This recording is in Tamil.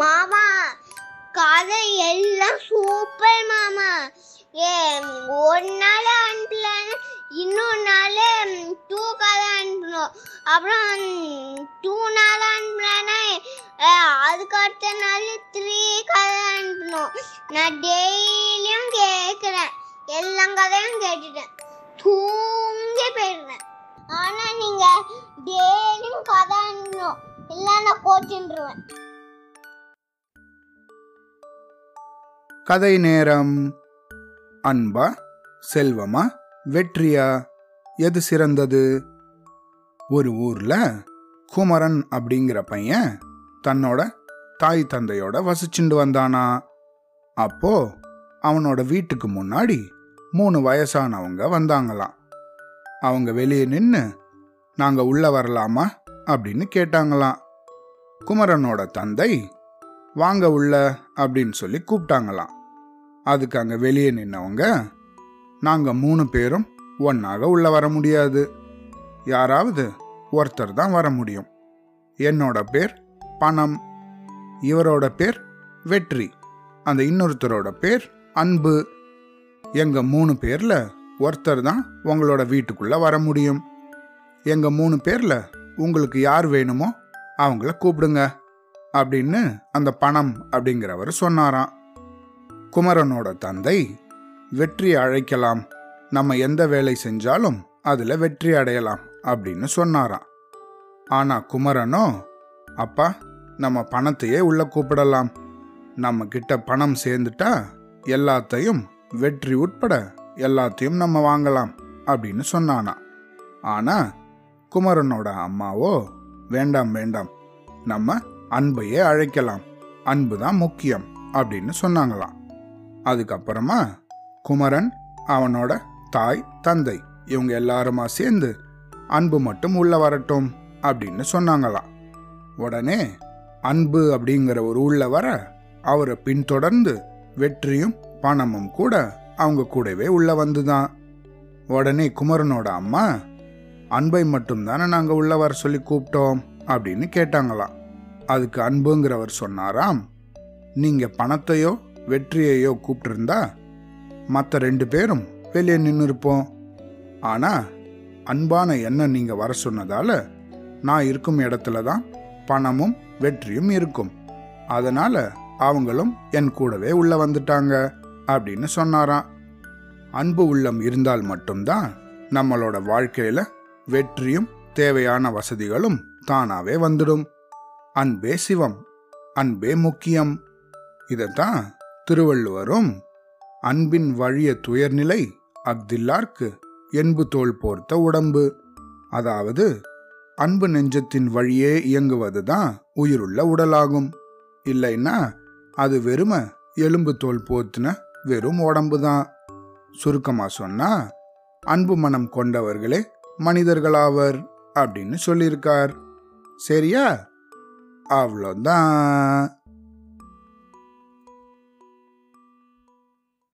மாமா கதை எல்லாம் சூப்பர் மாமா. ஏ ஒரு நாள் அனுப்பலன்னு இன்னொரு நாள் டூ கதை அனுப்பணும். அப்புறம் டூ நாள் அனுப்பலன்னா அதுக்கு அடுத்த நாள் த்ரீ கதை அனுப்பணும். நான் டெய்லியும் கேட்குறேன். எல்லா கதையும் கேட்டுட்டேன். தூங்கி போயிடுறேன். ஆனால் நீங்கள் டெய்லியும் கதை அனுப்பணும். இல்லை நான் கோச்சுருவேன் கதை நேரம். அன்பா செல்வமா வெற்றியா? எது சிறந்தது? ஒரு ஊர்ல குமரன் அப்படிங்கிற பையன் தன்னோட தாய் தந்தையோட வசிச்சுண்டு வந்தானா? அப்போ அவனோட வீட்டுக்கு முன்னாடி மூணு வயசானவங்க வந்தாங்களாம். அவங்க வெளியே நின்று நாங்க உள்ள வரலாமா? அப்படின்னு கேட்டாங்களாம். குமரனோட தந்தை வாங்க உள்ள அப்படின்னு சொல்லி கூப்பிட்டாங்களாம். அதுக்கு அங்கே வெளியே நின்னவங்க நாங்கள் மூணு பேரும் ஒன்றாக உள்ளே வர முடியாது. யாராவது ஒருத்தர் தான் வர முடியும். என்னோட பேர் பணம் இவரோட பேர் வெற்றி அந்த இன்னொருத்தரோட பேர் அன்பு. எங்கள் மூணு பேரில் ஒருத்தர் தான் உங்களோட வீட்டுக்குள்ளே வர முடியும். எங்கள் மூணு பேரில் உங்களுக்கு யார் வேணுமோ அவங்கள கூப்பிடுங்க அப்படின்னு அந்த பணம் அப்படிங்கிறவர் சொன்னாராம். குமரனோட தந்தை வெற்றி அழைக்கலாம். நம்ம எந்த வேலை செஞ்சாலும் அதில் வெற்றி அடையலாம் அப்படின்னு சொன்னாராம். ஆனால் குமரனோ அப்பா நம்ம பணத்தையே உள்ள கூப்பிடலாம். நம்ம கிட்ட பணம் சேர்ந்துட்டா எல்லாத்தையும் வெற்றி உட்பட எல்லாத்தையும் நம்ம வாங்கலாம் அப்படின்னு சொன்னானா ஆனா குமரனோட அம்மாவோ வேண்டாம் வேண்டாம். நம்ம அன்பையே அழைக்கலாம். அன்பு தான் முக்கியம் அப்படின்னு சொன்னாங்களாம். அதுக்கப்புறமா குமரன் அவனோட தாய் தந்தை இவங்க எல்லாருமா சேர்ந்து அன்பு மட்டும் உள்ள வரட்டும் அப்படின்னு சொன்னாங்களாம். உடனே அன்பு அப்படிங்கிற ஒரு உள்ள வர அவரை பின்தொடர்ந்து வெற்றியும் பணமும் கூட அவங்க கூடவே உள்ள வந்துதான். உடனே குமரனோட அம்மா அன்பை மட்டும் தானே நாங்கள் உள்ள வர சொல்லி கூப்பிட்டோம் அப்படின்னு கேட்டாங்களாம். அதுக்கு அன்புங்கிறவர் சொன்னாராம் நீங்க பணத்தையோ வெற்றியையோ கூப்பிட்டுருந்தா மற்ற ரெண்டு பேரும் வெளியே நின்று இருப்போம் ஆனால் அன்பான எண்ணம் நீங்கள் வர சொன்னதால் நான் இருக்கும் இடத்துல தான் பணமும் வெற்றியும் இருக்கும். அதனால் அவங்களும் என் கூடவே உள்ள வந்துட்டாங்க அப்படின்னு சொன்னாராம். அன்பு உள்ளம் இருந்தால் மட்டும்தான் நம்மளோட வாழ்க்கையில் வெற்றியும் தேவையான வசதிகளும் தானாகவே வந்துடும். அன்பே சிவம் அன்பே முக்கியம். இதைத்தான் திருவள்ளுவரும் அன்பின் வழிய துயர்நிலை அஃதில்லார்க்கு என்பு தோல் போர்த்த உடம்பு. அதாவது அன்பு நெஞ்சத்தின் வழியே இயங்குவதுதான் உயிருள்ள உடலாகும். இல்லைன்னா அது வெறும எலும்பு தோல் போத்துன வெறும் உடம்பு தான் சுருக்கமா சொன்னா அன்பு மனம் கொண்டவர்களே மனிதர்களாவர் அப்படின்னு சொல்லியிருக்கார். சரியா? அவ்வளோதான்